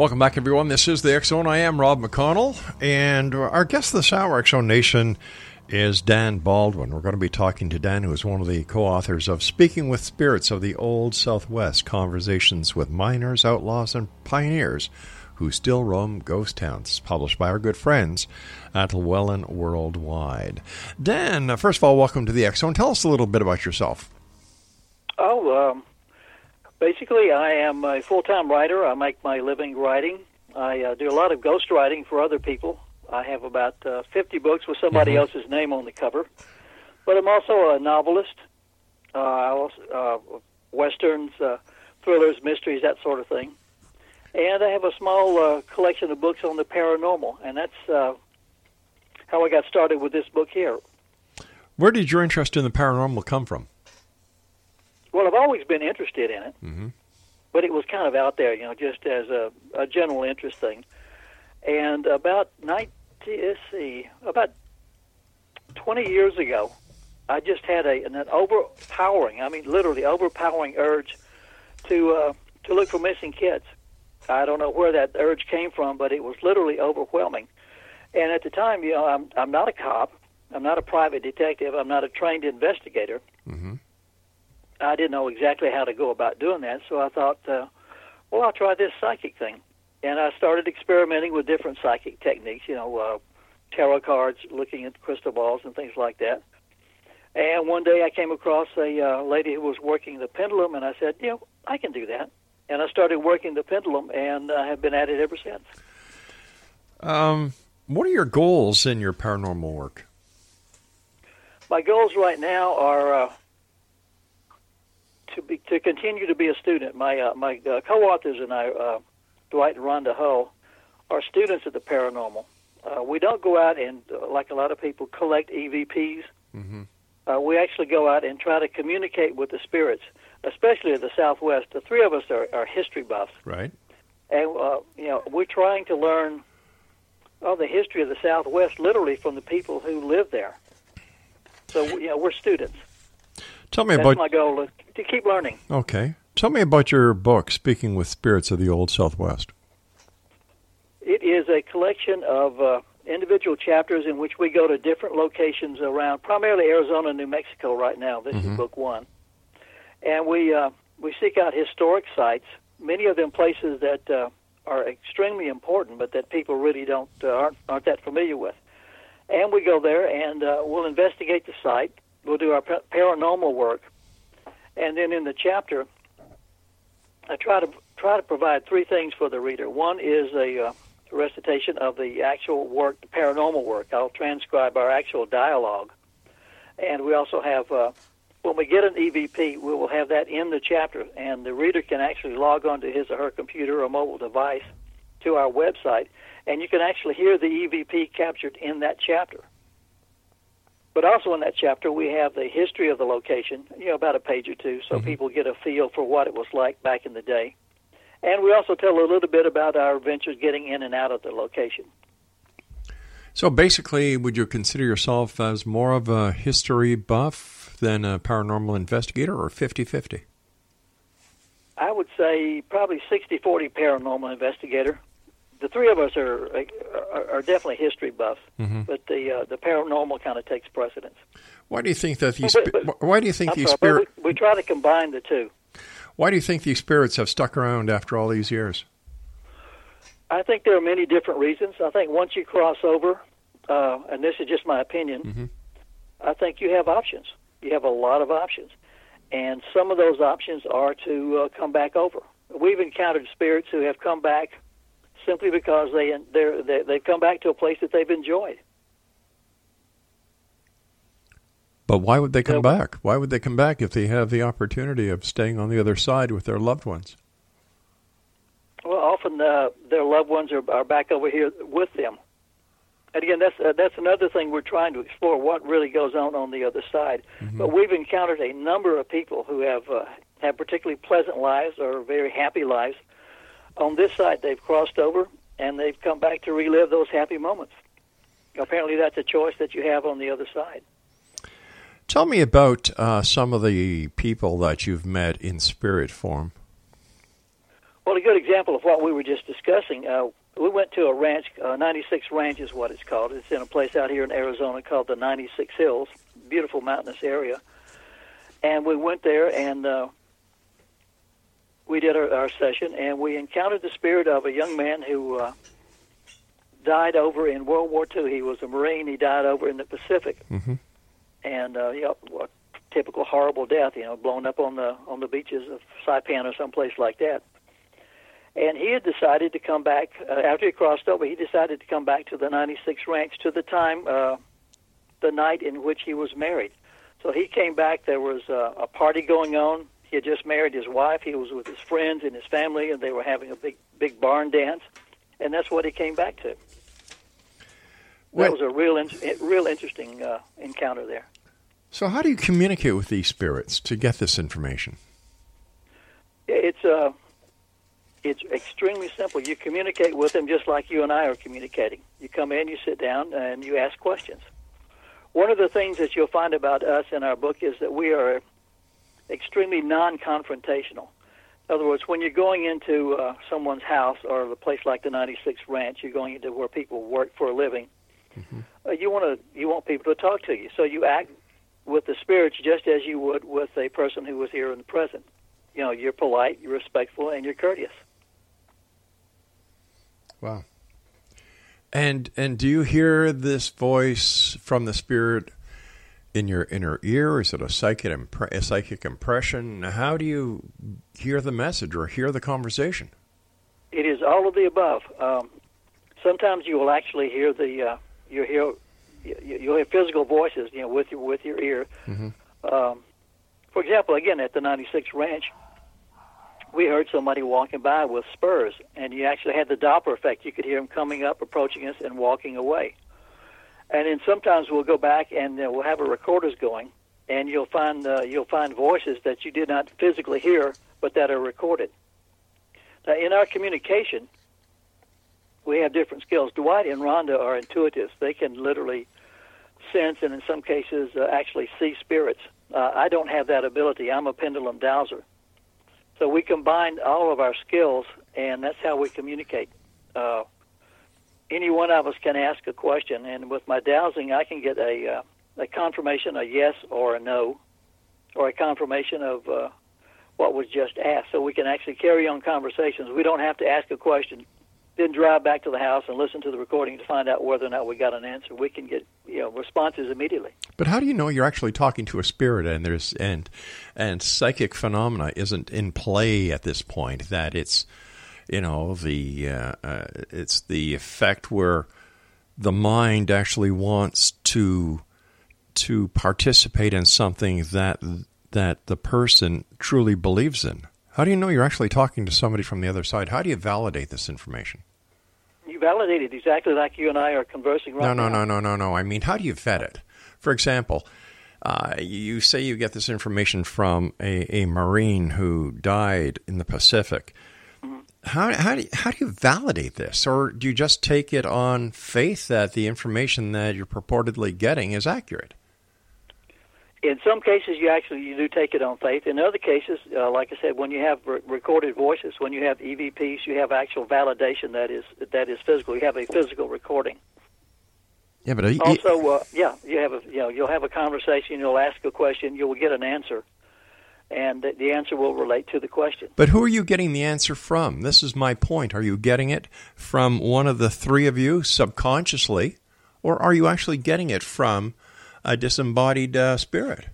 Welcome back, everyone. This is the Zone. I am Rob McConnell, and our guest this hour, Zone Nation, is Dan Baldwin. We're going to be talking to Dan, who is one of the co authors of Speaking with Spirits of the Old Southwest Conversations with Miners, Outlaws, and Pioneers Who Still Roam Ghost Towns, published by our good friends at Llewellyn Worldwide. Dan, first of all, welcome to the Zone. Tell us a little bit about yourself. Oh, um, basically, I am a full time writer. I make my living writing. I uh, do a lot of ghost writing for other people. I have about uh, 50 books with somebody Mhm. else's name on the cover. But I'm also a novelist. Uh, I also, uh, westerns, uh, thrillers, mysteries, that sort of thing. And I have a small uh, collection of books on the paranormal, and that's uh, how I got started with this book here. Where did your interest in the paranormal come from? Well, I've always been interested in it. Mm-hmm. but it was kind of out there, you know, just as a, a general interest thing. And about 19, let's see, about 20 years ago, I just had a an overpowering, I mean, literally overpowering urge to uh, to look for missing kids. I don't know where that urge came from, but it was literally overwhelming. And at the time, you know, I'm I'm not a cop, I'm not a private detective, I'm not a trained investigator. Mm-hmm. I didn't know exactly how to go about doing that, so I thought, uh, well, I'll try this psychic thing. And I started experimenting with different psychic techniques, you know, uh, tarot cards, looking at crystal balls and things like that. And one day I came across a uh, lady who was working the pendulum, and I said, you know, I can do that. And I started working the pendulum, and I have been at it ever since. Um, what are your goals in your paranormal work? My goals right now are uh, to be to continue to be a student. My uh, my uh, co-authors and I, uh, Dwight and Rhonda Hull, are students of the paranormal. Uh, we don't go out and, uh, like a lot of people, collect EVPs. Mm-hmm. Uh, we actually go out and try to communicate with the spirits, especially of the Southwest. The three of us are, are history buffs, Right. and uh, you know we're trying to learn oh, the history of the Southwest, literally from the people who live there. So you know we're students. Tell me That's about my goal is to keep learning. Okay. Tell me about your book, Speaking with Spirits of the Old Southwest. It is a collection of uh, individual chapters in which we go to different locations around, primarily Arizona and New Mexico right now. This Mhm. is book one. And we, uh, we seek out historic sites, many of them places that uh, are extremely important, but that people really don't uh, aren't, aren't that familiar with. And we go there and uh, we'll investigate the site. We'll do our paranormal work, and then in the chapter, I try to try to provide three things for the reader. One is a uh, recitation of the actual work, the paranormal work. I'll transcribe our actual dialogue, and we also have. Uh, when we get an EVP, we will have that in the chapter, and the reader can actually log onto his or her computer or mobile device to our website, and you can actually hear the EVP captured in that chapter. But also in that chapter, we have the history of the location, you know, about a page or two, so mm-hmm. people get a feel for what it was like back in the day. And we also tell a little bit about our adventures getting in and out of the location. So basically, would you consider yourself as more of a history buff than a paranormal investigator or 50 50? I would say probably 60 40 paranormal investigator. The three of us are are, are definitely history buffs, Mm-hmm. but the uh, the paranormal kind of takes precedence. Why do you think that these? But- why do you think I'm these sorry, spirit? but we, we try to combine the two. Why do you think these spirits have stuck around after all these years? I think there are many different reasons. I think once you cross over, uh, and this is just my opinion, Mm-hmm. I think you have options. You have a lot of options, and some of those options are to uh, come back over. We've encountered spirits who have come back simply because they they're, they they've come back to a place that they've enjoyed. But why would they come back? Why would they come back if they have the opportunity of staying on the other side with their loved ones? Well, often uh, their loved ones are, are back over here with them. And again, that's uh, that's another thing we're trying to explore what really goes on on the other side. But we've encountered a number of people who have uh, have particularly pleasant lives or very happy lives. On this side, they've crossed over and they've come back to relive those happy moments. Apparently, that's a choice that you have on the other side. Tell me about uh, some of the people that you've met in spirit form. Well, a good example of what we were just discussing. Uh, we went to a ranch, uh, 96 Ranch is what it's called. It's in a place out here in Arizona called the 96 Hills, beautiful mountainous area. And we went there and uh, we did our, our session, and we encountered the spirit of a young man who uh, died over in World War II. He was a Marine. He died over in the Pacific, Mhm. and uh, you know, what typical horrible death. You know, blown up on the on the beaches of Saipan or someplace like that. And he had decided to come back uh, after he crossed over. He decided to come back to the 96 Ranch to the time, uh, the night in which he was married. So he came back. There was uh, a party going on. He had just married his wife. He was with his friends and his family, and they were having a big, big barn dance. And that's what he came back to. Well- That was a real, real interesting uh, encounter there. So, how do you communicate with these spirits to get this information? It's uh, it's extremely simple. You communicate with them just like you and I are communicating. You come in, you sit down, and you ask questions. One of the things that you'll find about us in our book is that we are extremely non-confrontational. In other words, when you're going into uh, someone's house or a place like the 96 Ranch, you're going into where people work for a living. Uh, you want to you want people to talk to you, so you act with the spirits just as you would with a person who was here in the present. You know, you're polite, you're respectful, and you're courteous. Wow. And and do you hear this voice from the spirit in your inner ear? Is it a psychic impre- a psychic impression? How do you hear the message or hear the conversation? It is all of the above. Um, sometimes you will actually hear the uh, you hear you, you'll hear physical voices, you know, with your with your ear. Um, for example, again at the 96 Ranch, we heard somebody walking by with spurs, and you actually had the Doppler effect. You could hear him coming up, approaching us, and walking away. And then sometimes we'll go back and uh, we'll have our recorders going, and you'll find uh, you'll find voices that you did not physically hear, but that are recorded. Now, in our communication, we have different skills. Dwight and Rhonda are intuitives; they can literally sense, and in some cases, uh, actually see spirits. Uh, I don't have that ability. I'm a pendulum dowser. So we combine all of our skills, and that's how we communicate. Any one of us can ask a question, and with my dowsing, I can get a uh, a confirmation, a yes or a no, or a confirmation of uh, what was just asked. So we can actually carry on conversations. We don't have to ask a question, then drive back to the house and listen to the recording to find out whether or not we got an answer. We can get you know responses immediately. But how do you know you're actually talking to a spirit and there's and and psychic phenomena isn't in play at this point? That it's you know the uh, uh, it's the effect where the mind actually wants to to participate in something that that the person truly believes in. How do you know you're actually talking to somebody from the other side? How do you validate this information? You validate it exactly like you and I are conversing right No, no, now. no, no, no, no. I mean, how do you vet it? For example, uh, you say you get this information from a, a Marine who died in the Pacific. How, how, do you, how do you validate this? Or do you just take it on faith that the information that you're purportedly getting is accurate? in some cases, you actually you do take it on faith. In other cases, uh, like I said, when you have re- recorded voices, when you have EVPs, you have actual validation that is that is physical. You have a physical recording. Yeah, but uh, Also, uh, yeah, you have a you know you'll have a conversation. You'll ask a question. You'll get an answer, and the, the answer will relate to the question. But who are you getting the answer from? This is my point. Are you getting it from one of the three of you subconsciously, or are you actually getting it from a disembodied uh, spirit?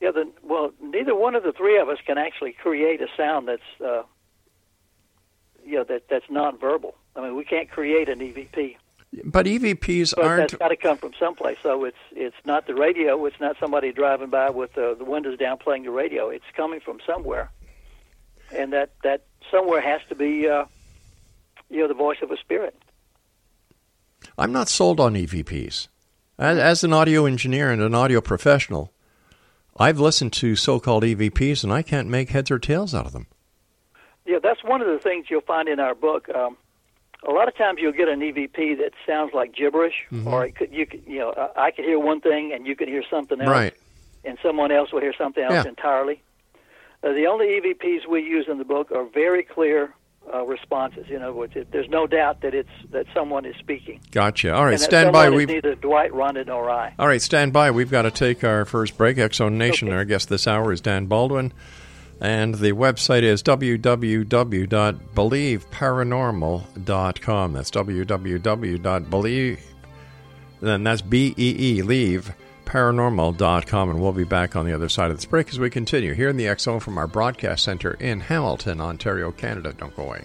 Yeah, the, well, neither one of the three of us can actually create a sound that's, uh, you know, that that's nonverbal. I mean, we can't create an EVP, But EVPs but aren't. that's got to come from someplace. So it's it's not the radio. It's not somebody driving by with uh, the windows down playing the radio. It's coming from somewhere, and that that somewhere has to be, uh, you know, the voice of a spirit. I'm not sold on EVPs. As, as an audio engineer and an audio professional, I've listened to so-called EVPs and I can't make heads or tails out of them. Yeah, that's one of the things you'll find in our book. Um, a lot of times you'll get an EVP that sounds like gibberish, Mm-hmm. or it could, you could, you know, I could hear one thing and you could hear something else, Right. and someone else will hear something else Yeah. entirely. Uh, the only EVPs we use in the book are very clear uh, responses. In other words, it, there's no doubt that it's that someone is speaking. Gotcha. All right, and stand by. We've neither Dwight, Rhonda, nor I. All right, stand by. We've got to take our first break. X Zone Nation, Okay. our guest this hour is Dan Baldwin. And the website is www.believeparanormal.com. That's www.believe, then that's B E E, leave, paranormal.com. And we'll be back on the other side of this break as we continue here in the X Zone from our broadcast center in Hamilton, Ontario, Canada. Don't go away.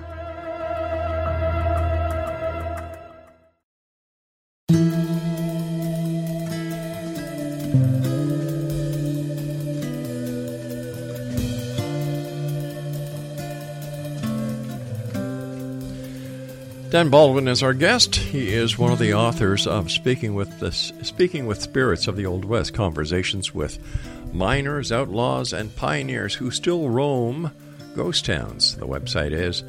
Dan Baldwin is our guest. He is one of the authors of Speaking with the Speaking with Spirits of the Old West: Conversations with Miners, Outlaws, and Pioneers Who Still Roam Ghost Towns. The website is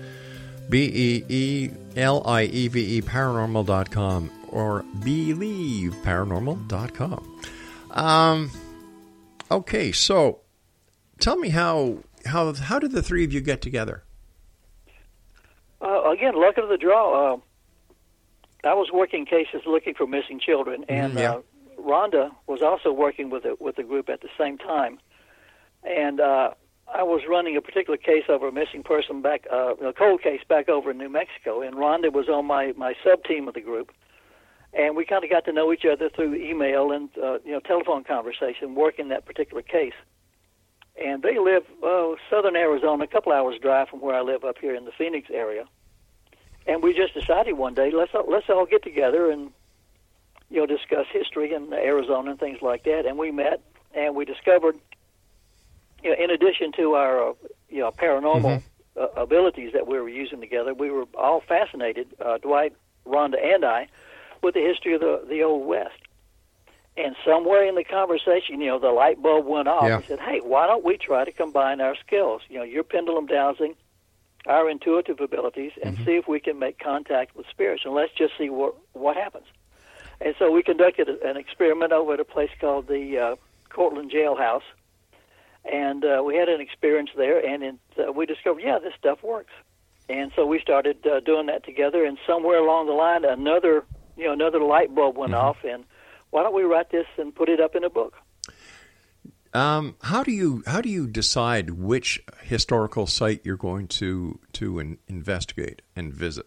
B E E L I E V E paranormal.com or believeparanormal.com. Um, okay, so tell me how how how did the three of you get together? Again, luck of the draw. Uh, I was working cases looking for missing children, and Mm, yeah. uh, Rhonda was also working with a, with the group at the same time. And uh, I was running a particular case over a missing person back, uh, a cold case back over in New Mexico, and Rhonda was on my my sub team of the group. And we kind of got to know each other through email and uh, you know telephone conversation, working that particular case. And they live uh, southern Arizona, a couple hours drive from where I live up here in the Phoenix area. And we just decided one day let's all, let's all get together and you know discuss history in Arizona and things like that. And we met and we discovered, you know, in addition to our uh, you know paranormal uh, abilities that we were using together, we were all fascinated, uh, Dwight, Rhonda, and I, with the history of the the Old West. And somewhere in the conversation, you know, the light bulb went off. Yeah. We said, "Hey, why don't we try to combine our skills? You know, your pendulum dowsing, our intuitive abilities, and see if we can make contact with spirits, and let's just see what what happens." And so we conducted a- an experiment over at a place called the uh, Courtland Jailhouse, and uh, we had an experience there, and in, uh, we discovered, yeah, this stuff works. And so we started uh, doing that together, and somewhere along the line, another you know another light bulb went off, and why don't we write this and put it up in a book? Um, how do you how do you decide which historical site you're going to to in, investigate and visit?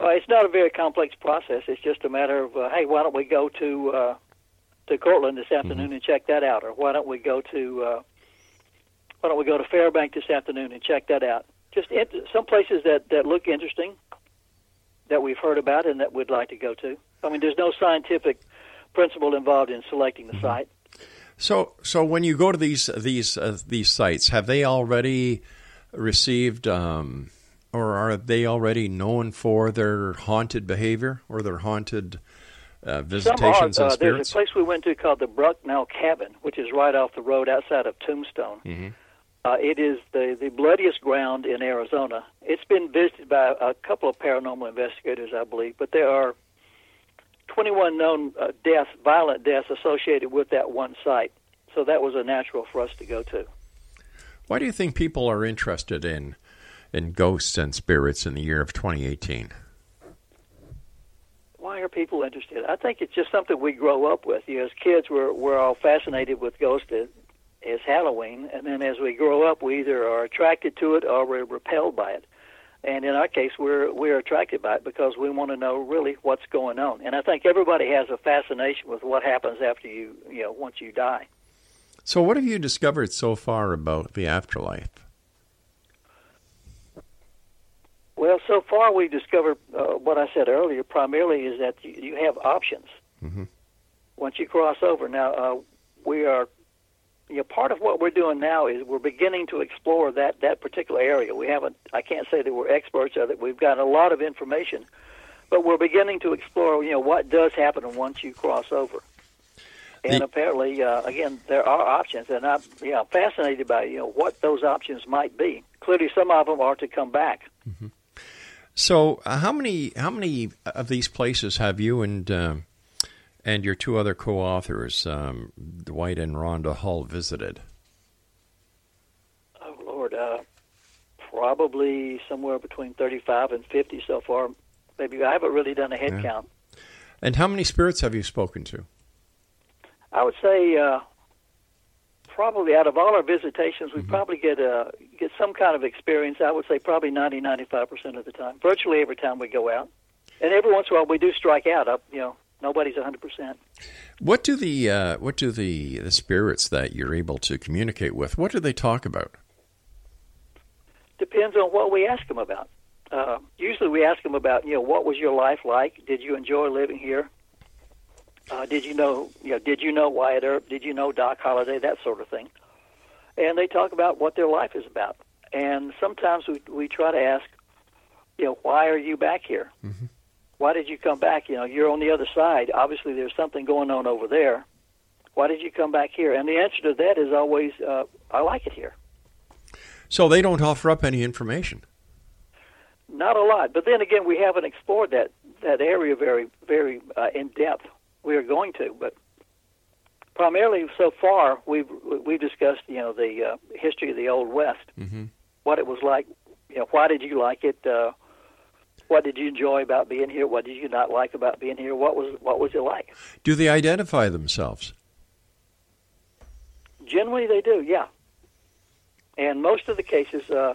Uh, it's not a very complex process. It's just a matter of, uh, hey, why don't we go to uh, to Courtland this afternoon and check that out, or why don't we go to uh, why don't we go to Fairbank this afternoon and check that out? Just in, some places that that look interesting that we've heard about and that we'd like to go to. I mean, there's no scientific principle involved in selecting the site. So so when you go to these these uh, these sites, have they already received um, or are they already known for their haunted behavior or their haunted uh, Some are. visitations Uh, there's a place we went to called the Brucknell Cabin, which is right off the road outside of Tombstone. Mm-hmm. Uh, it is the, the bloodiest ground in Arizona. It's been visited by a couple of paranormal investigators, I believe, but there are 21 known uh, deaths, violent deaths, associated with that one site. So that was a natural for us to go to. Why do you think people are interested in in ghosts and spirits in the year of 2018? Why are people interested? I think it's just something we grow up with. You know, as kids, we're we're all fascinated with ghosts as, as Halloween, and then as we grow up, we either are attracted to it or we're repelled by it. And in our case, we're we're attracted by it because we want to know really what's going on. And I think everybody has a fascination with what happens after you you know once you die. So, what have you discovered so far about the afterlife? Well, so far we discovered uh, what I said earlier. Primarily is that you, you have options Mhm. once you cross over. Now uh, we are, you know, part of what we're doing now is we're beginning to explore that that particular area. We haven't. I can't say that we're experts of it. We've got a lot of information, but we're beginning to explore. You know, what does happen once you cross over. And The- apparently, uh, again, there are options, and I'm, you know, fascinated by you know what those options might be. Clearly, some of them are to come back. So, uh, how many how many of these places have you and um, and your two other co-authors, um, Dwight and Rhonda Hull, visited? Oh Lord, uh, probably somewhere between thirty-five and fifty so far. Maybe I haven't really done a head Yeah. count. And how many spirits have you spoken to? I would say uh, probably out of all our visitations, Mm-hmm. we probably get uh, get some kind of experience. I would say probably 90, 95 percent of the time. Virtually every time we go out. And every once in a while, we do strike out. Up, you know, nobody's 100 percent. What do the uh, what do the the spirits that you're able to communicate with? What do they talk about? Depends on what we ask them about. Uh, usually, we ask them about, you know, what was your life like? Did you enjoy living here? Uh, did you know, you know, did you know Wyatt Earp? Did you know Doc Holliday? That sort of thing. And they talk about what their life is about. And sometimes we we try to ask, you know, why are you back here? Mm-hmm. Why did you come back? You know, you're on the other side. Obviously, there's something going on over there. Why did you come back here? And the answer to that is always, uh, I like it here. So they don't offer up any information. Not a lot, but then again, we haven't explored that that area very very uh, in depth. We are going to, but primarily so far we've we've discussed you know the uh, history of the Old West, mm-hmm. what it was like. You know, why did you like it? Uh, what did you enjoy about being here? What did you not like about being here? What was what was it like? Do they identify themselves? Generally, they do. Yeah, and most of the cases, uh,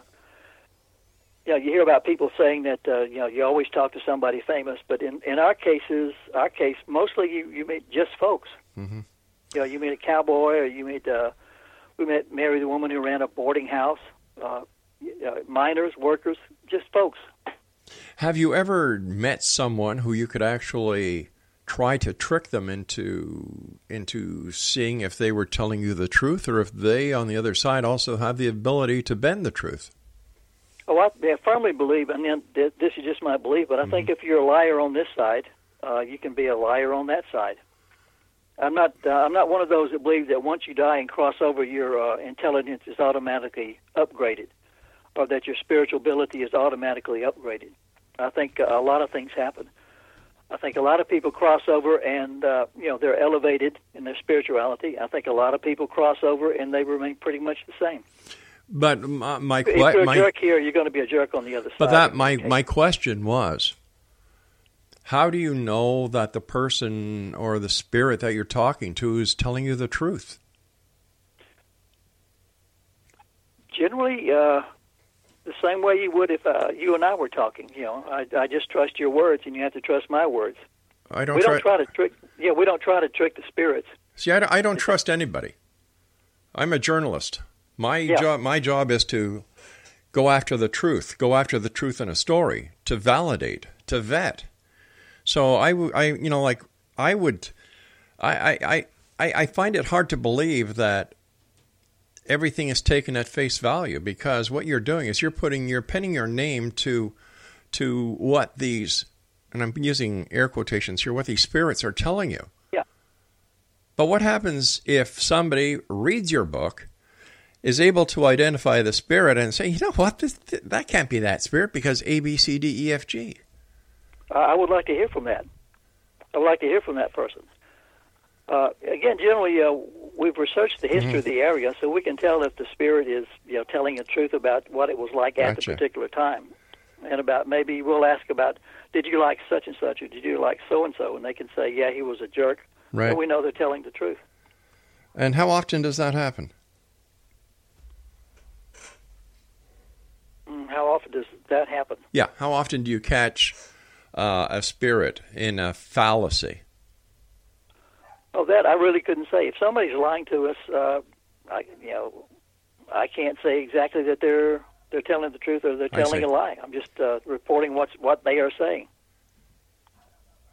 you know, you hear about people saying that uh, you know you always talk to somebody famous, but in in our cases, our case, mostly you you meet just folks. Mm-hmm. You know, you meet a cowboy, or you meet uh, we met Mary, the woman who ran a boarding house, uh, you know, miners, workers, just folks. Have you ever met someone who you could actually try to trick them into into seeing if they were telling you the truth, or if they, on the other side, also have the ability to bend the truth? Oh, I, I firmly believe, and then this is just my belief, but I Mm-hmm. think if you're a liar on this side, uh, you can be a liar on that side. I'm not. Uh, I'm not one of those that believe that once you die and cross over, your uh, intelligence is automatically upgraded, or that your spiritual ability is automatically upgraded. I think uh, a lot of things happen. I think a lot of people cross over and uh, you know they're elevated in their spirituality. I think a lot of people cross over and they remain pretty much the same. But my my, If you're a my jerk here, you're going to be a jerk on the other But side. But that my Okay. my question was, how do you know that the person or the spirit that you're talking to is telling you the truth? generally uh, the same way you would if uh, you and I were talking. You know, I, I just trust your words, and you have to trust my words. I don't we try. don't try to trick. Yeah, we don't try to trick the spirits. See, I don't, I don't trust anybody. I'm a journalist. My Yeah. job my job is to go after the truth, go after the truth in a story, to validate, to vet. So I, I you know, like I would, I, I, I, I I find it hard to believe that everything is taken at face value because what you're doing is you're putting you're pinning your name to to what these and I'm using air quotations here what these spirits are telling you. Yeah. But what happens if somebody reads your book, is able to identify the spirit and say, you know what, this, that can't be that spirit because A, B, C, D, E, F, G. I I would like to hear from that. I would like to hear from that person. Uh, again, generally, uh, we've researched the history Mm-hmm. of the area, so we can tell if the spirit is, you know, telling the truth about what it was like at Gotcha. the particular time, and about maybe we'll ask about, did you like such and such, or did you like so and so, and they can say, yeah, he was a jerk. Right. So we know they're telling the truth. And how often does that happen? Mm, How often does that happen? Yeah. How often do you catch uh, a spirit in a fallacy? Oh, that I really couldn't say. If somebody's lying to us, uh, I, you know, I can't say exactly that they're they're telling the truth or they're telling a lie. I'm just uh, reporting what's what they are saying.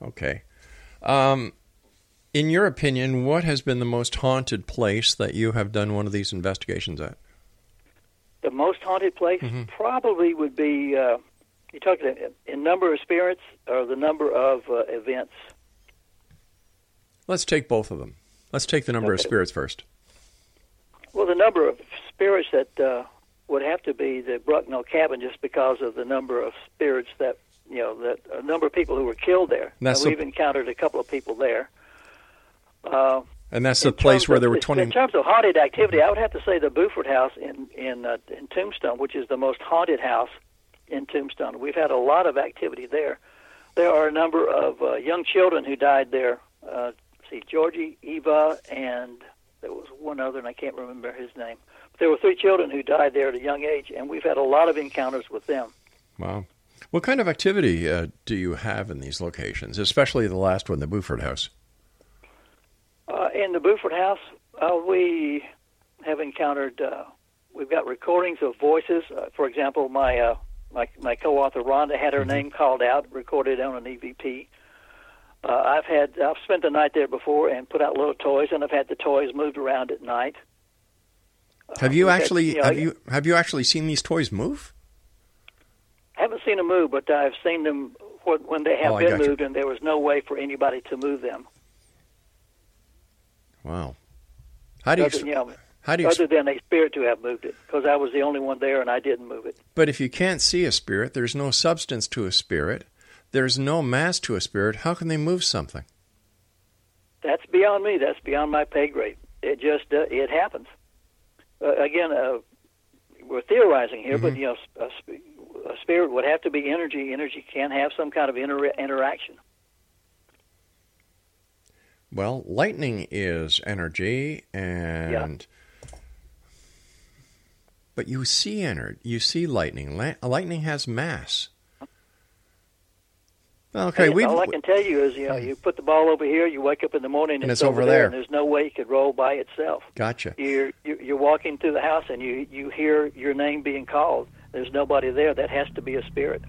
Okay. Um, in your opinion, what has been the most haunted place that you have done one of these investigations at? The most haunted place Mm-hmm. probably would be uh, you talk in, in number of spirits or the number of uh, events. Let's take both of them. Let's take the number of spirits first. Well, the number of spirits that uh, would have to be the Brucknell cabin, just because of the number of spirits that you know that a number of people who were killed there. That's we've the- encountered a couple of people there. Uh, And that's the place where there were 20. In terms of haunted activity, I would have to say the Buford House in in uh, in Tombstone, which is the most haunted house in Tombstone. We've had a lot of activity there. There are a number of uh, young children who died there. Uh, see, Georgie, Eva, and there was one other, and I can't remember his name. But there were three children who died there at a young age, and we've had a lot of encounters with them. Wow. What kind of activity uh, do you have in these locations, especially the last one, the Buford House? Uh, in the Buford House, uh, we have encountered. Uh, we've got recordings of voices. Uh, for example, my uh, my my co-author Rhonda had her Mm-hmm. name called out, recorded on an EVP. Uh, I've had I've spent the night there before and put out little toys, and I've had the toys moved around at night. Have you we've had- actually you know, have you have you actually seen these toys move? haven't seen them move, but I've seen them when they have Oh, been moved, and there was no way for anybody to move them. Wow. How do you? Other, you know, How do you? other than a spirit to have moved it, because I was the only one there and I didn't move it. But if you can't see a spirit, there's no substance to a spirit, there's no mass to a spirit. How can they move something? That's beyond me. That's beyond my pay grade. It just uh, it happens. Uh, again, uh, we're theorizing here, but you know, a, sp- a spirit would have to be energy. Energy can have some kind of inter- interaction. Well, lightning is energy, and but you see energy. You see lightning. La- lightning has mass. Okay, we all I can tell you is, you know, you put the ball over here. You wake up in the morning and, And it's, over there. and there's no way it could roll by itself. gotcha. You're you- you're walking through the house and you you hear your name being called. There's nobody there. That has to be a spirit.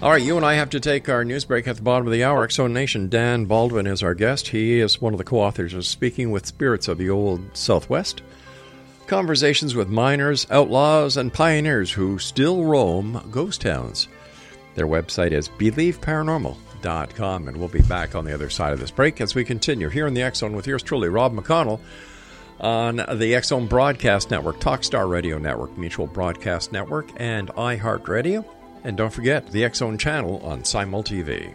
All right, you and I have to take our news break at the bottom of the hour. X Zone Nation, Dan Baldwin is our guest. He is one of the co authors of Speaking with Spirits of the Old Southwest. Conversations with miners, outlaws, and pioneers who still roam ghost towns. Their website is believeparanormal.com, and we'll be back on the other side of this break as we continue here in the Zone with yours truly, Rob McConnell, on the Zone Broadcast Network, Talkstar Radio Network, Mutual Broadcast Network, and iHeartRadio. And don't forget the Zone channel on Simul TV.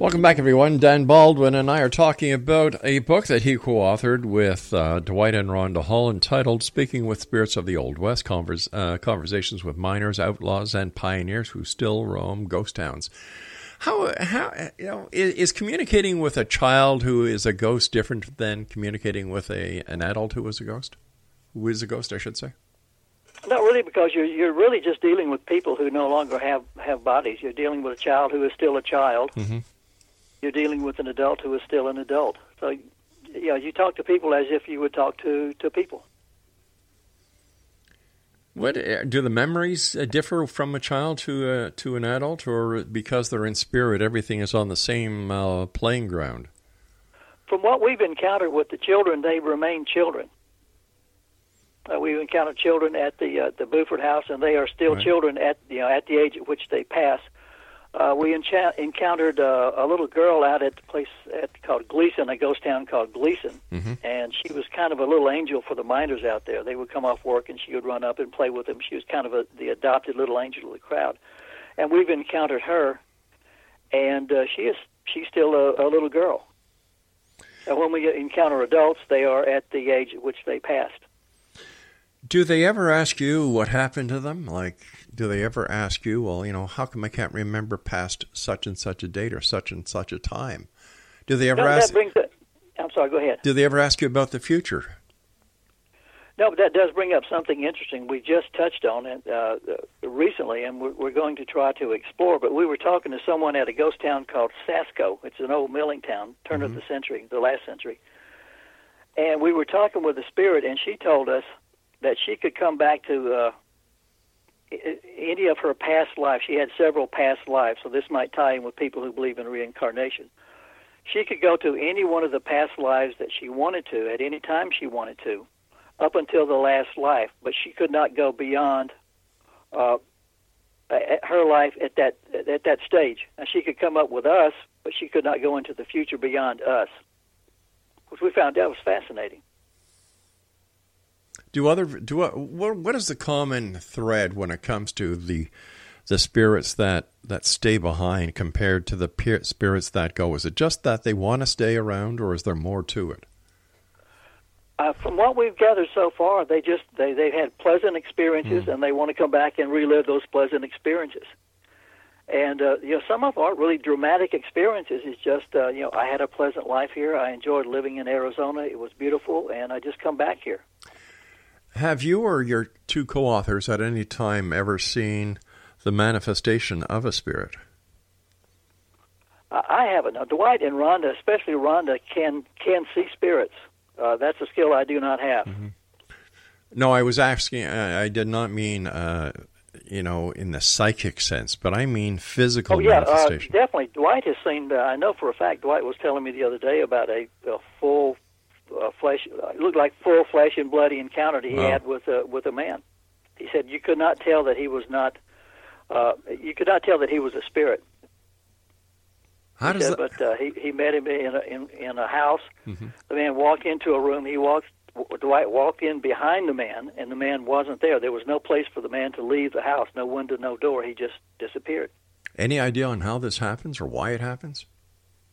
Welcome back, everyone. Dan Baldwin and I are talking about a book that he co authored with uh, Dwight and Rhonda Hull entitled Speaking with Spirits of the Old West Convers- uh, Conversations with Miners, Outlaws, and Pioneers Who Still Roam Ghost Towns. How, how you know, is, is communicating with a child who is a ghost different than communicating with a an adult who is a ghost? Who is a ghost, I should say? Not really, because you're you're really just dealing with people who no longer have have bodies. You're dealing with a child who is still a child. Mhm. You're dealing with an adult who is still an adult. So, you know, you talk to people as if you would talk to to people. What uh, do the memories uh, differ from a child to uh, to an adult, or because they're in spirit, everything is on the same uh, playing ground? From what we've encountered with the children, they remain children. Uh, we've encountered children at the uh, the Buford House, and they are still Right. children at you know at the age at which they pass. Uh, we encha- encountered uh, a little girl out at the place at, called Gleeson, a ghost town called Gleeson, Mm-hmm. and she was kind of a little angel for the miners out there. They would come off work, and she would run up and play with them. She was kind of a, the adopted little angel of the crowd, and we've encountered her, and uh, she is she's still a, a little girl. And when we encounter adults, they are at the age at which they passed. Do they ever ask you what happened to them? Like, do they ever ask you, well, you know, how come I can't remember past such and such a date or such and such a time? Do they ever No, ask? that brings it. I'm sorry. Go ahead. Do they ever ask you about the future? No, but that does bring up something interesting. We just touched on it uh, recently, and we're, we're going to try to explore. But we were talking to someone at a ghost town called Sasco. It's an old milling town, turn of the century, the last century. And we were talking with the spirit, and she told us that she could come back to uh, any of her past lives. She had several past lives, so this might tie in with people who believe in reincarnation. She could go to any one of the past lives that she wanted to at any time she wanted to up until the last life, but she could not go beyond uh, her life at that at that stage. Now she could come up with us, but she could not go into the future beyond us, which we found out was fascinating. Do other do uh, what? What is the common thread when it comes to the the spirits that that stay behind compared to the peer, spirits that go? Is it just that they want to stay around, or is there more to it? Uh, from what we've gathered so far, they just they they've had pleasant experiences, and they want to come back and relive those pleasant experiences. And uh, you know, some of our really dramatic experiences is just uh, you know I had a pleasant life here. I enjoyed living in Arizona. It was beautiful, and I just come back here. Have you or your two co-authors at any time ever seen the manifestation of a spirit? I I haven't. Now, Dwight and Rhonda, especially Rhonda, can can see spirits. Uh, that's a skill I do not have. No, I was asking. I, I did not mean, uh, you know, in the psychic sense, but I mean physical Oh yeah, uh, definitely. Dwight has seen. Uh, I know for a fact. Dwight was telling me the other day about a, a full uh, flesh. Uh, it looked like full flesh and bloody encounter that he Wow. had with a with a man. He said you could not tell that he was not. Uh, you could not tell that he was a spirit. How does said, that? But uh, he he met him in a in, in a house. Mhm. The man walked into a room. He walked. Dwight walked in behind the man, and the man wasn't there. There was no place for the man to leave the house. No window, no door. He just disappeared. Any idea on how this happens or why it happens?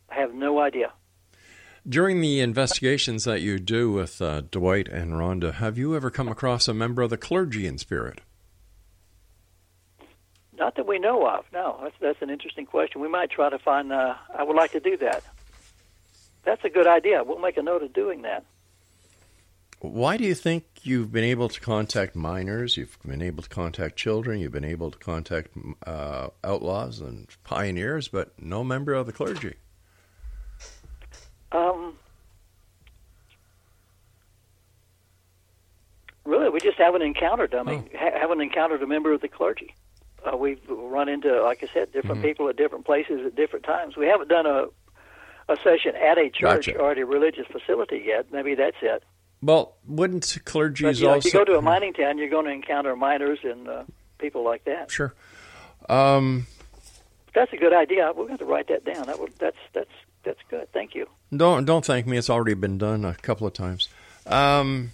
I have no idea. During the investigations that you do with uh, Dwight and Rhonda, have you ever come across a member of the clergy in spirit? Not that we know of. No, that's that's an interesting question. We might try to find. Uh, I would like to do that. that's a good idea. We'll make a note of doing that. Why do you think you've been able to contact miners? You've been able to contact children. You've been able to contact uh, outlaws and pioneers, but no member of the clergy. Um, really, we just haven't encountered. I mean, Oh. ha- haven't encountered a member of the clergy. Uh, we've run into, like I said, different Mm-hmm. people at different places at different times. We haven't done a a session at a church Gotcha. or at a religious facility yet. Maybe that's it. Well, wouldn't clergy know, if you go to a mining town, you're going to encounter miners and uh, people like that. Sure. Um, That's a good idea. We're going to write that down. That would, that's that's that's good. Thank you. Don't don't thank me. It's already been done a couple of times. Um,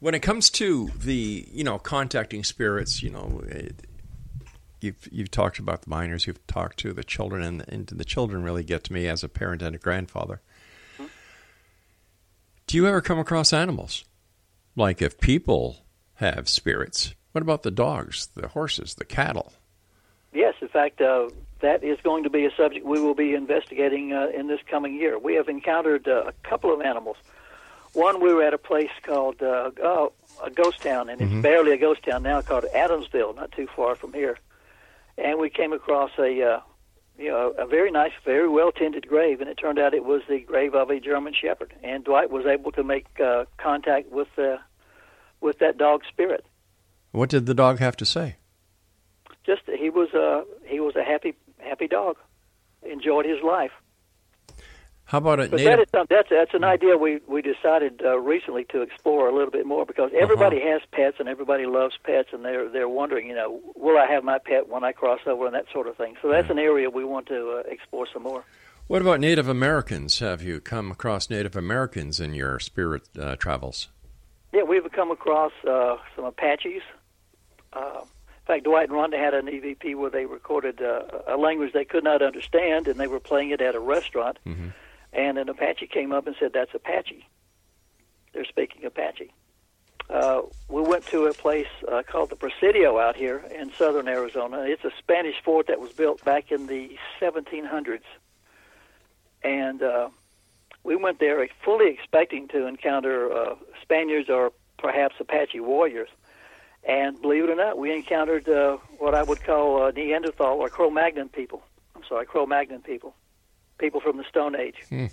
when it comes to the you know contacting spirits, you know, it, you've you've talked about the miners, you've talked to the children, and, and the children really get to me as a parent and a grandfather. Do you ever come across animals? Like if people have spirits, what about the dogs, the horses, the cattle? Yes, in fact, uh, that is going to be a subject we will be investigating uh, in this coming year. We have encountered uh, a couple of animals. One, we were at a place called uh, oh, a ghost town, and it's barely a ghost town now, called Adamsville, not too far from here. And we came across a, uh, you know, a very nice, very well tended grave, and it turned out it was the grave of a German Shepherd. And Dwight was able to make uh, contact with uh, with that dog's spirit. What did the dog have to say? Just he was a he was a happy happy dog, enjoyed his life. How about a But native? that is that's that's an idea we we decided uh, recently to explore a little bit more because everybody has pets and everybody loves pets and they're they're wondering you know will I have my pet when I cross over and that sort of thing. So that's an area we want to uh, explore some more. What about Native Americans? Have you come across Native Americans in your spirit uh, travels? Yeah, we've come across uh, some Apaches. In fact, Dwight and Rhonda had an EVP where they recorded uh, a language they could not understand, and they were playing it at a restaurant. And an Apache came up and said, "That's Apache." They're speaking Apache. Uh, we went to a place uh, called the Presidio out here in southern Arizona. It's a Spanish fort that was built back in the 1700s, and uh, we went there fully expecting to encounter uh, Spaniards or perhaps Apache warriors. And believe it or not, we encountered uh, what I would call uh, Neanderthal or Cro-Magnon people. I'm sorry, Cro-Magnon people, people from the Stone Age,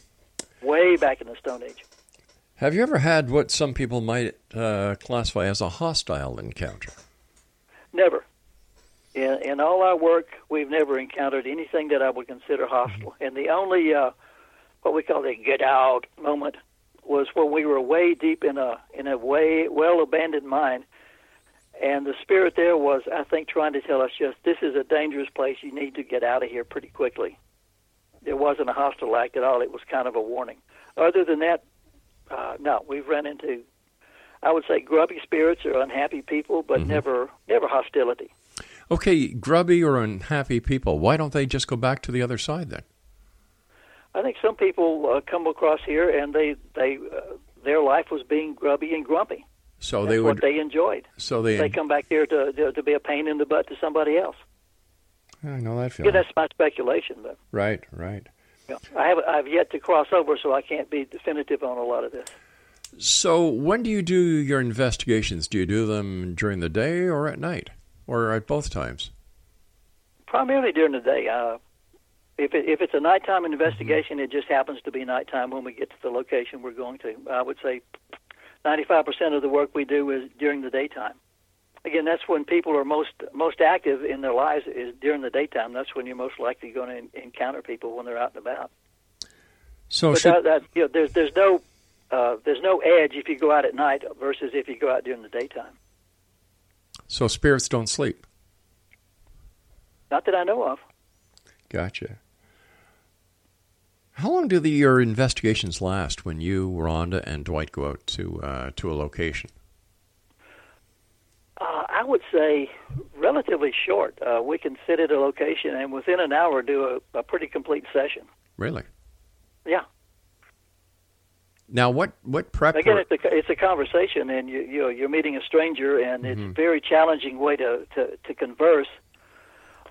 way back in the Stone Age. Have you ever had what some people might uh, classify as a hostile encounter? Never. In, in all our work, we've never encountered anything that I would consider hostile. And the only, uh, what we call the get out moment, was when we were way deep in a in a way well abandoned mine, and the spirit there was, I think, trying to tell us just this is a dangerous place. You need to get out of here pretty quickly. There wasn't a hostile act at all. It was kind of a warning. Other than that, uh, no, we've run into, I would say, grubby spirits or unhappy people, but never never hostility. Okay, grubby or unhappy people, why don't they just go back to the other side then? I think some people uh, come across here and they they uh, their life was being grubby and grumpy. So That's they what would. they enjoyed. so they. They come back here to, to to be a pain in the butt to somebody else. I know that Yeah, that's my speculation, but right, right. know, I have I've yet to cross over, so I can't be definitive on a lot of this. So when do you do your investigations? Do you do them during the day or at night, or at both times? Primarily during the day. Uh, if it, if it's a nighttime investigation, it just happens to be nighttime when we get to the location we're going to. I would say 95% of the work we do is during the daytime. Again, that's when people are most most active in their lives is during the daytime. That's when you're most likely going to encounter people when they're out and about. So but should, that, that, you know, there's there's no uh, there's no edge if you go out at night versus if you go out during the daytime. so spirits don't sleep. Not that I know of. Gotcha. How long do the, your investigations last when you, Rhonda, and Dwight go out to uh, to a location? Uh, I would say relatively short. Uh, we can sit at a location and within an hour do a, a pretty complete session. Really? Yeah. Now, what what prep? Again, it's a it's a conversation, and you you know, you're meeting a stranger, and it's Mm-hmm. a very challenging way to to, to converse.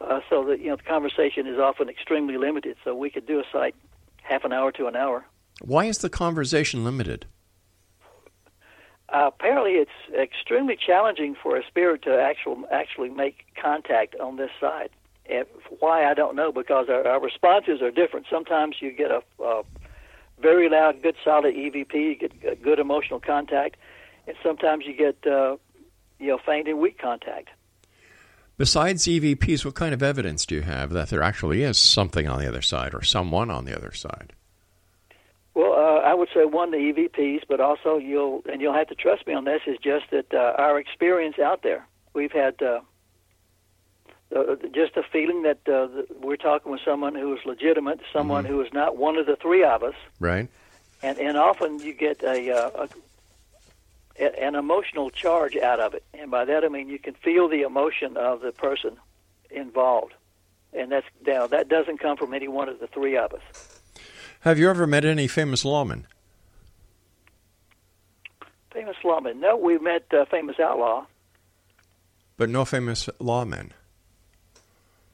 Uh, so that you know the conversation is often extremely limited. So we could do a site half an hour to an hour. Why is the conversation limited? Uh, apparently, it's extremely challenging for a spirit to actual actually make contact on this side. And why I don't know because our, our responses are different. Sometimes you get a, a very loud, good, solid EVP, you get good emotional contact, and sometimes you get uh, you know faint and weak contact. Besides EVPs, what kind of evidence do you have that there actually is something on the other side or someone on the other side? Well, uh, I would say one the EVPs, but also you'll and you'll have to trust me on this. Is just that uh, our experience out there. We've had uh, uh, just a feeling that uh, we're talking with someone who is legitimate, someone Mm-hmm. who is not one of the three of us, Right. and and often you get a, uh, a an emotional charge out of it, and by that I mean you can feel the emotion of the person involved, and that's now that doesn't come from any one of the three of us. Have you ever met any famous lawmen? Famous lawman? No, we met uh, famous outlaw. But no famous lawmen.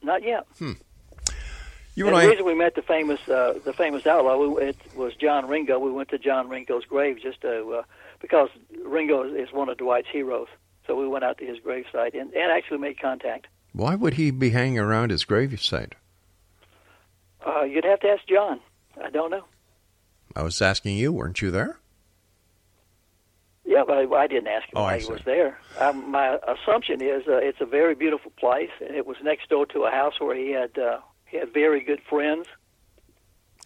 Not yet. Hmm. You and and the I. reason we met the famous uh, the famous outlaw we, it was John Ringo. We went to John Ringo's grave just to uh, because Ringo is one of Dwight's heroes. So we went out to his gravesite and, and actually made contact. Why would he be hanging around his gravesite? Uh, you'd have to ask John. I don't know. I was asking you, weren't you there? Yeah, but I, I didn't ask him Oh, why he was there. Um, my assumption is uh, it's a very beautiful place, and it was next door to a house where he had uh, he had very good friends.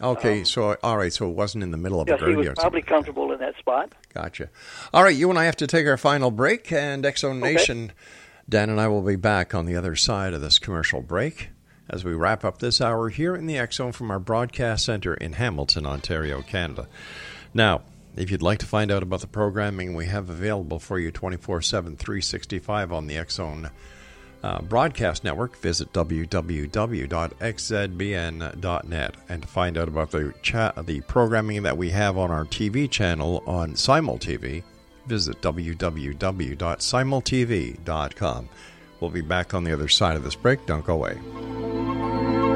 Okay, um, so all right, so it wasn't in the middle of Yes, a he was graveyard. probably comfortable in that spot. Gotcha. All right, you and I have to take our final break, and X Zone Nation, Dan and I will be back on the other side of this commercial break as we wrap up this hour here in the X Zone from our broadcast center in Hamilton, Ontario, Canada. Now, if you'd like to find out about the programming we have available for you 24 7, 365 on the X Zone uh, broadcast network, visit www.xzbn.net. And find out about the the programming that we have on our TV channel on Simul TV, visit www.simultv.com. We'll be back on the other side of this break. Don't go away.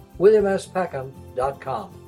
www.williamspeckham.com.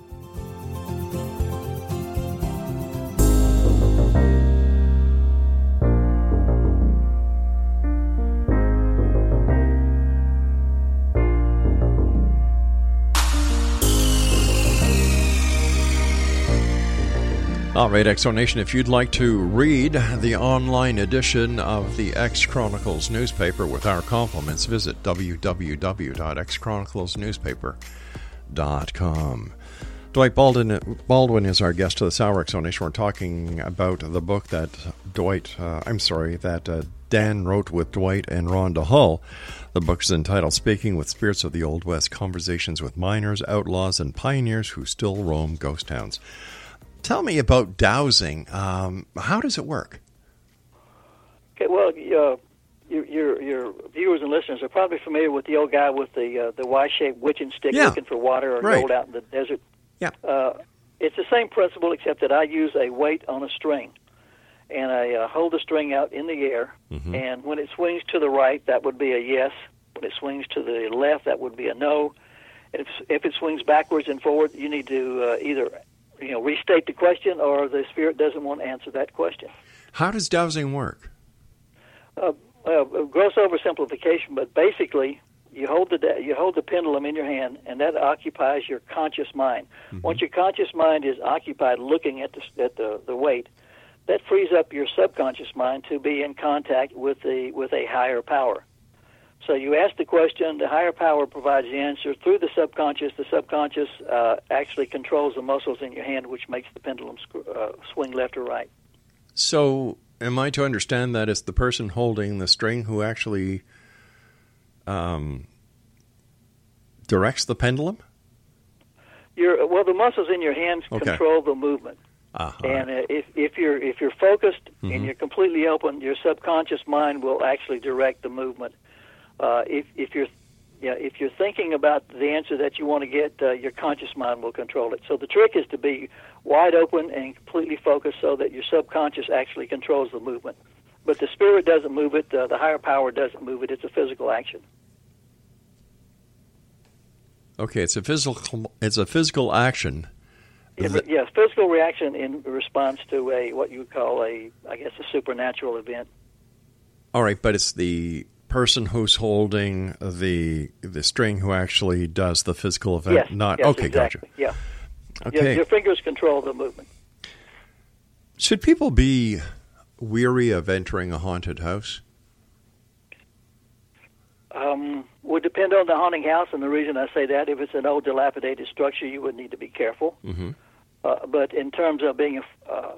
All right, X Zone Nation, if you'd like to read the online edition of the X Chronicles newspaper with our compliments, visit www.xchroniclesnewspaper.com. Dwight Baldwin, Baldwin is our guest to this hour, X Zone Nation. We're talking about the book that Dwight, uh, I'm sorry, that uh, Dan wrote with Dwight and Rhonda Hull. The book is entitled Speaking with Spirits of the Old West Conversations with Miners, Outlaws, and Pioneers Who Still Roam Ghost Towns. Tell me about dowsing. Um, how does it work? Okay, well, uh, your, your your viewers and listeners are probably familiar with the old guy with the uh, the Y-shaped witching stick Yeah. looking for water or Right. gold out in the desert. Yeah. Uh, it's the same principle, except that I use a weight on a string, and I uh, hold the string out in the air, Mm-hmm. and when it swings to the right, that would be a yes. When it swings to the left, that would be a no. If if it swings backwards and forward, you need to uh, either you know restate the question, or the spirit doesn't want to answer that question. How does dowsing work? uh, well, gross oversimplification, but basically, you hold the you hold the pendulum in your hand, and that occupies your conscious mind. Once your conscious mind is occupied looking at the at the, the weight, that frees up your subconscious mind to be in contact with the with a higher power. So you ask the question, the higher power provides the answer through the subconscious. The subconscious uh, actually controls the muscles in your hand, which makes the pendulum sc- uh, swing left or right. So, am I to understand that it's the person holding the string who actually um, directs the pendulum? Your well, the muscles in your hands Okay. control the movement. Uh-huh. And uh, if if you're if you're focused Mhm. and you're completely open, your subconscious mind will actually direct the movement. Uh, if if you're yeah, if you're thinking about the answer that you want to get, uh, your conscious mind will control it. So the trick is to be wide open and completely focused, so that your subconscious actually controls the movement. But the spirit doesn't move it. Uh, the higher power doesn't move it. It's a physical action. Okay, it's a physical. It's a physical action. Yeah, yes, physical reaction in response to a what you would call a, I guess, a supernatural event. all right, but it's the person who's holding the the string who actually does the physical event. yes, not yes, okay. exactly. Yeah. Gotcha. Your, Okay. your fingers control the movement. Should people be weary of entering a haunted house? Um, would depend on the haunting house, and the reason I say that, if it's an old dilapidated structure, you would need to be careful. Mm-hmm. Uh, but in terms of being uh,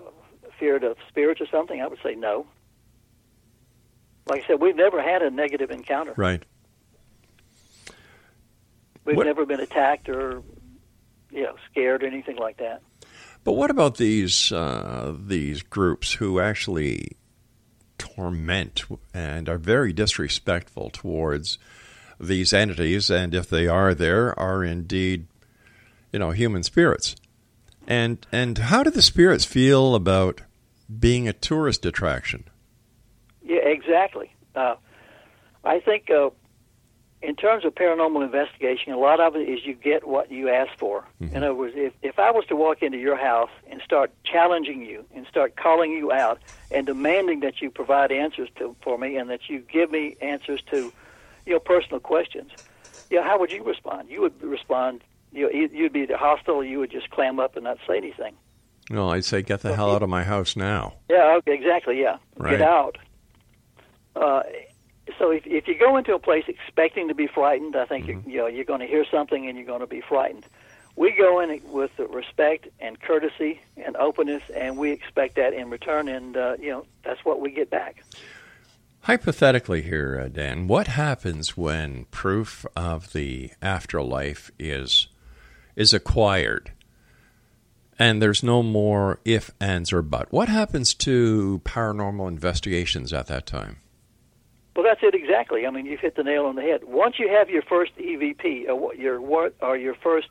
feared of spirits or something, I would say no. Like I said, we've never had a negative encounter. Right. We've What- never been attacked or, you know, scared or anything like that. But what about these uh, these groups who actually torment and are very disrespectful towards these entities, and if they are there, are indeed, you know, human spirits? And and how do the spirits feel about being a tourist attraction? Yeah, exactly. Uh, I think uh, in terms of paranormal investigation, a lot of it is you get what you ask for. In other words, if, if I was to walk into your house and start challenging you and start calling you out and demanding that you provide answers to for me and that you give me answers to you know personal questions, you know, how would you respond? You would respond. You know, you'd be either hostile, or you would just clam up and not say anything. No, I'd say, get the hell out of my house now. Yeah, okay, exactly. Yeah, Right. get out. Uh, so if if you go into a place expecting to be frightened, I think Mm-hmm. you, you know you're going to hear something and you're going to be frightened. We go in with respect and courtesy and openness, and we expect that in return, and uh, you know that's what we get back. Hypothetically, here, uh, Dan, what happens when proof of the afterlife is is acquired, and there's no more if, ands, or but? What happens to paranormal investigations at that time? Well, that's it exactly. I mean, you've hit the nail on the head. Once you have your first EVP, or your what, or your first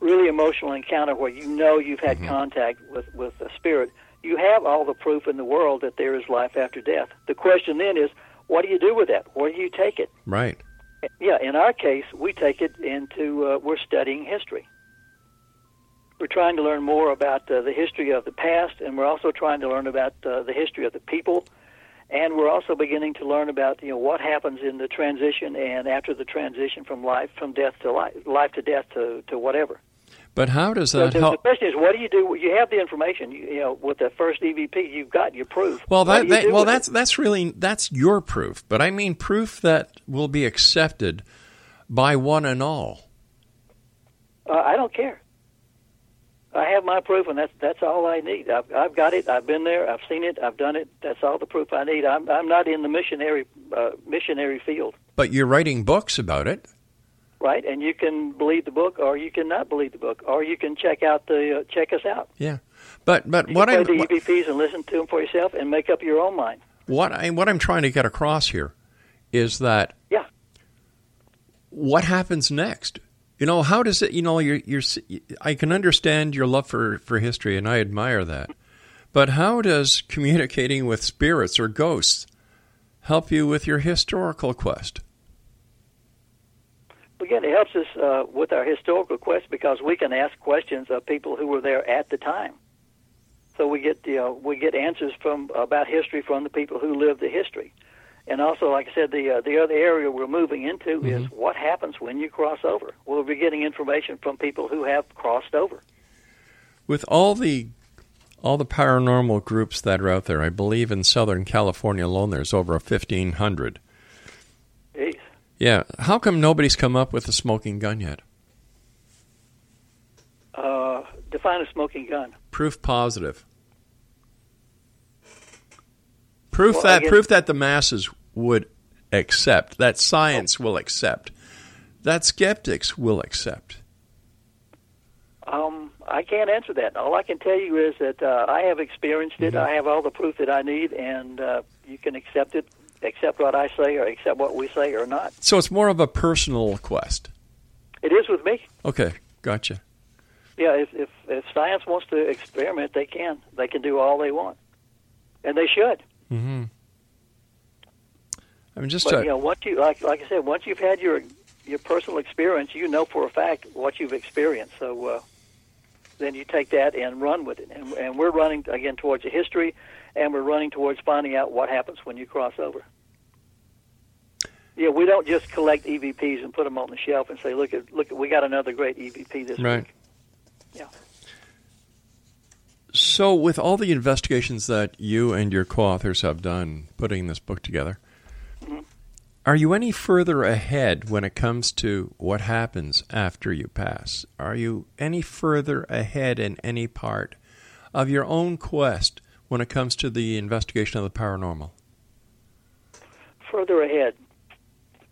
really emotional encounter where you know you've had Mm-hmm. contact with with a spirit, you have all the proof in the world that there is life after death. The question then is, what do you do with that? Where do you take it? Right. Yeah, in our case, we take it into uh, we're studying history. We're trying to learn more about uh, the history of the past, and we're also trying to learn about uh, the history of the people, and we're also beginning to learn about you know what happens in the transition and after the transition from life from death to life, life to death to to whatever. But how does So that the, the question is, what do you do? You have the information. You, you know, with the first EVP, you've got your proof. Well, that, that well, with it? that's that's really that's your proof. But I mean proof that will be accepted by one and all. Uh, I don't care. I have my proof, and that's that's all I need. I've, I've got it. I've been there. I've seen it. I've done it. That's all the proof I need. I'm I'm not in the missionary uh, missionary field, But you're writing books about it. right? And you can believe the book, or you can not believe the book, or you can check out the uh, check us out. Yeah. But but You what I'm play the EVPs and listen to them for yourself, and make up your own mind. what I what I'm trying to get across here is that Yeah. what happens next? You know, how does it? You know, you're you're. I can understand your love for for history, and I admire that. But how does communicating with spirits or ghosts help you with your historical quest? Again, it helps us uh, with our historical quest because we can ask questions of people who were there at the time. So we get you know, we get answers from about history from the people who lived the history, and also, like I said, the uh, the other area we're moving into is what happens when you cross over. We'll be getting information from people who have crossed over. with all the all the paranormal groups that are out there, I believe in Southern California alone, there's over fifteen hundred. Yeah, how come nobody's come up with a smoking gun yet? Uh, define a smoking gun. Proof positive. Proof Well, that again- proof that the masses would accept, that science will accept, that skeptics will accept. Um, I can't answer that. All I can tell you is that uh, I have experienced it. I have all the proof that I need, and uh, you can accept it, accept what I say, or accept what we say, or not. So it's more of a personal quest. It is with me. Okay, gotcha. Yeah, if, if if science wants to experiment, they can. They can do all they want, and they should. Mm-hmm. I'm just But uh, you know, once you like like I said, once you've had your your personal experience, you know for a fact what you've experienced. So uh, then you take that and run with it. And, and we're running again towards the history, and we're running towards finding out what happens when you cross over. Yeah, we don't just collect EVPs and put them on the shelf and say, "Look at look, at, we got another great EVP this right. week." Yeah. So, with all the investigations that you and your co-authors have done putting this book together, are you any further ahead when it comes to what happens after you pass? Are you any further ahead in any part of your own quest when it comes to the investigation of the paranormal? further ahead.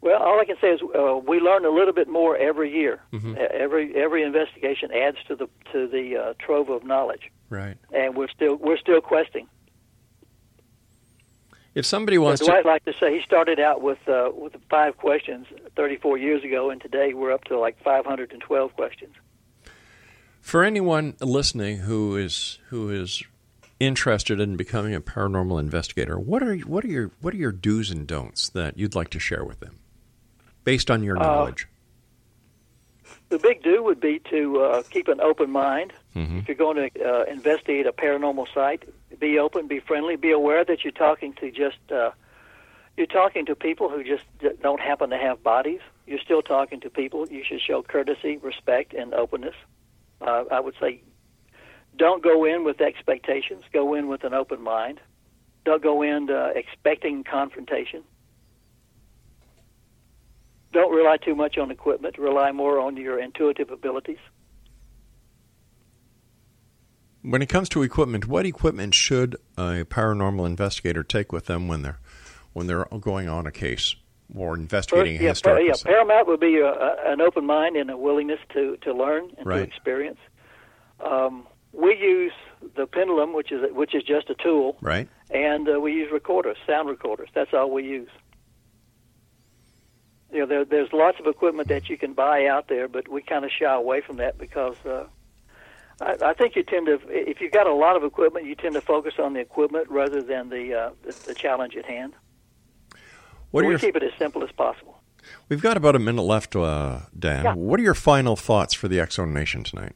Well, all I can say is uh, we learn a little bit more every year. Mhm. Uh, Every every investigation adds to the to the uh, trove of knowledge, Right. and we're still we're still questing. If somebody wants Dwight to, like to say he started out with uh, with five questions 34 years ago, and today we're up to like 512 questions. for anyone listening who is who is interested in becoming a paranormal investigator, what are what are your what are your do's and don'ts that you'd like to share with them, based on your Uh, knowledge? The big do would be to uh, keep an open mind. Mhm. If you're going to uh, investigate a paranormal site, be open, be friendly, be aware that you're talking to just uh, you're talking to people who just don't happen to have bodies. You're still talking to people. You should show courtesy, respect, and openness. Uh, I would say, don't go in with expectations. Go in with an open mind. Don't go in uh, expecting confrontation. Don't rely too much on equipment. Rely more on your intuitive abilities. When it comes to equipment, what equipment should a paranormal investigator take with them when they're when they're going on a case or investigating First, a yeah, historical yeah, site? paramount would be a, a, an open mind and a willingness to, to learn and Right. to experience. Um, we use the pendulum, which is which is just a tool, Right. and uh, we use recorders, sound recorders. That's all we use. You know, there, there's lots of equipment that you can buy out there, but we kind of shy away from that because uh, I, I think you tend to, if you've got a lot of equipment, you tend to focus on the equipment rather than the uh, the, the challenge at hand. What we your, keep it as simple as possible. we've got about a minute left, uh, Dan. Yeah. What are your final thoughts for the X Zone Nation tonight?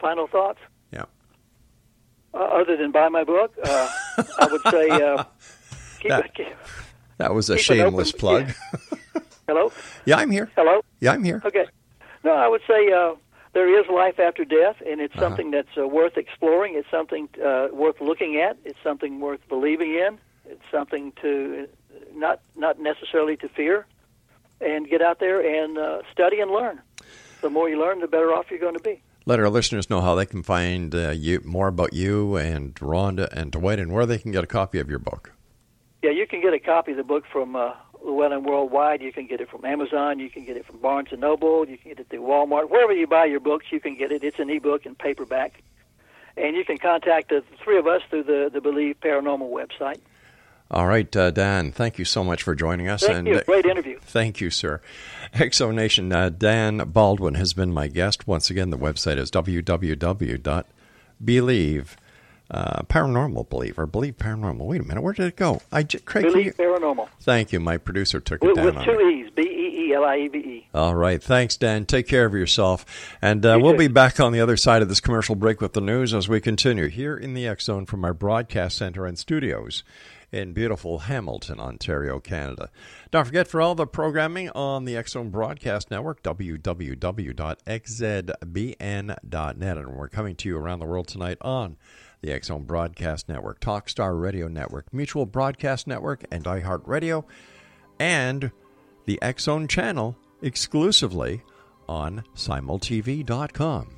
Final thoughts? Yeah. Uh, other than buy my book, uh, I would say uh, keep, That- it, keep That was a it shameless open, plug. Hello, Yeah, I'm here. hello. Yeah, I'm here. Okay. No, I would say uh, there is life after death, and it's Uh-huh. something that's uh, worth exploring. It's something uh, worth looking at. It's something worth believing in. It's something to not not necessarily to fear, and get out there and uh, study and learn. The more you learn, the better off you're going to be. Let our listeners know how they can find uh, you more about you and Rhonda and Dwight, and where they can get a copy of your book. Yeah, you can get a copy of the book from uh, Llewellyn Worldwide. You can get it from Amazon. You can get it from Barnes and Noble. You can get it through Walmart. Wherever you buy your books, you can get it. It's an ebook and paperback. And you can contact the three of us through the the Believe Paranormal website. All right, uh, Dan, thank you so much for joining us. Thank and you. uh, Great interview. Thank you, sir. X Zone Nation, uh, Dan Baldwin has been my guest. Once again, the website is www.believe. Uh, paranormal believe or believe paranormal. Wait a minute, where did it go? I j- Craig, Believe Paranormal thank you. My producer took it with, down. with two. E's. B E E L I E V E. All right. Thanks, Dan. Take care of yourself. And uh, You we'll too. be back on the other side of this commercial break with the news as we continue here in the X Zone from our broadcast center and studios in beautiful Hamilton, Ontario, Canada. Don't forget for all the programming on the X Zone Broadcast Network, www.xzbn.net. And we're coming to you around the world tonight on the X Zone Broadcast Network, Talkstar Radio Network, Mutual Broadcast Network, and iHeartRadio and the X Zone channel exclusively on simultv.com.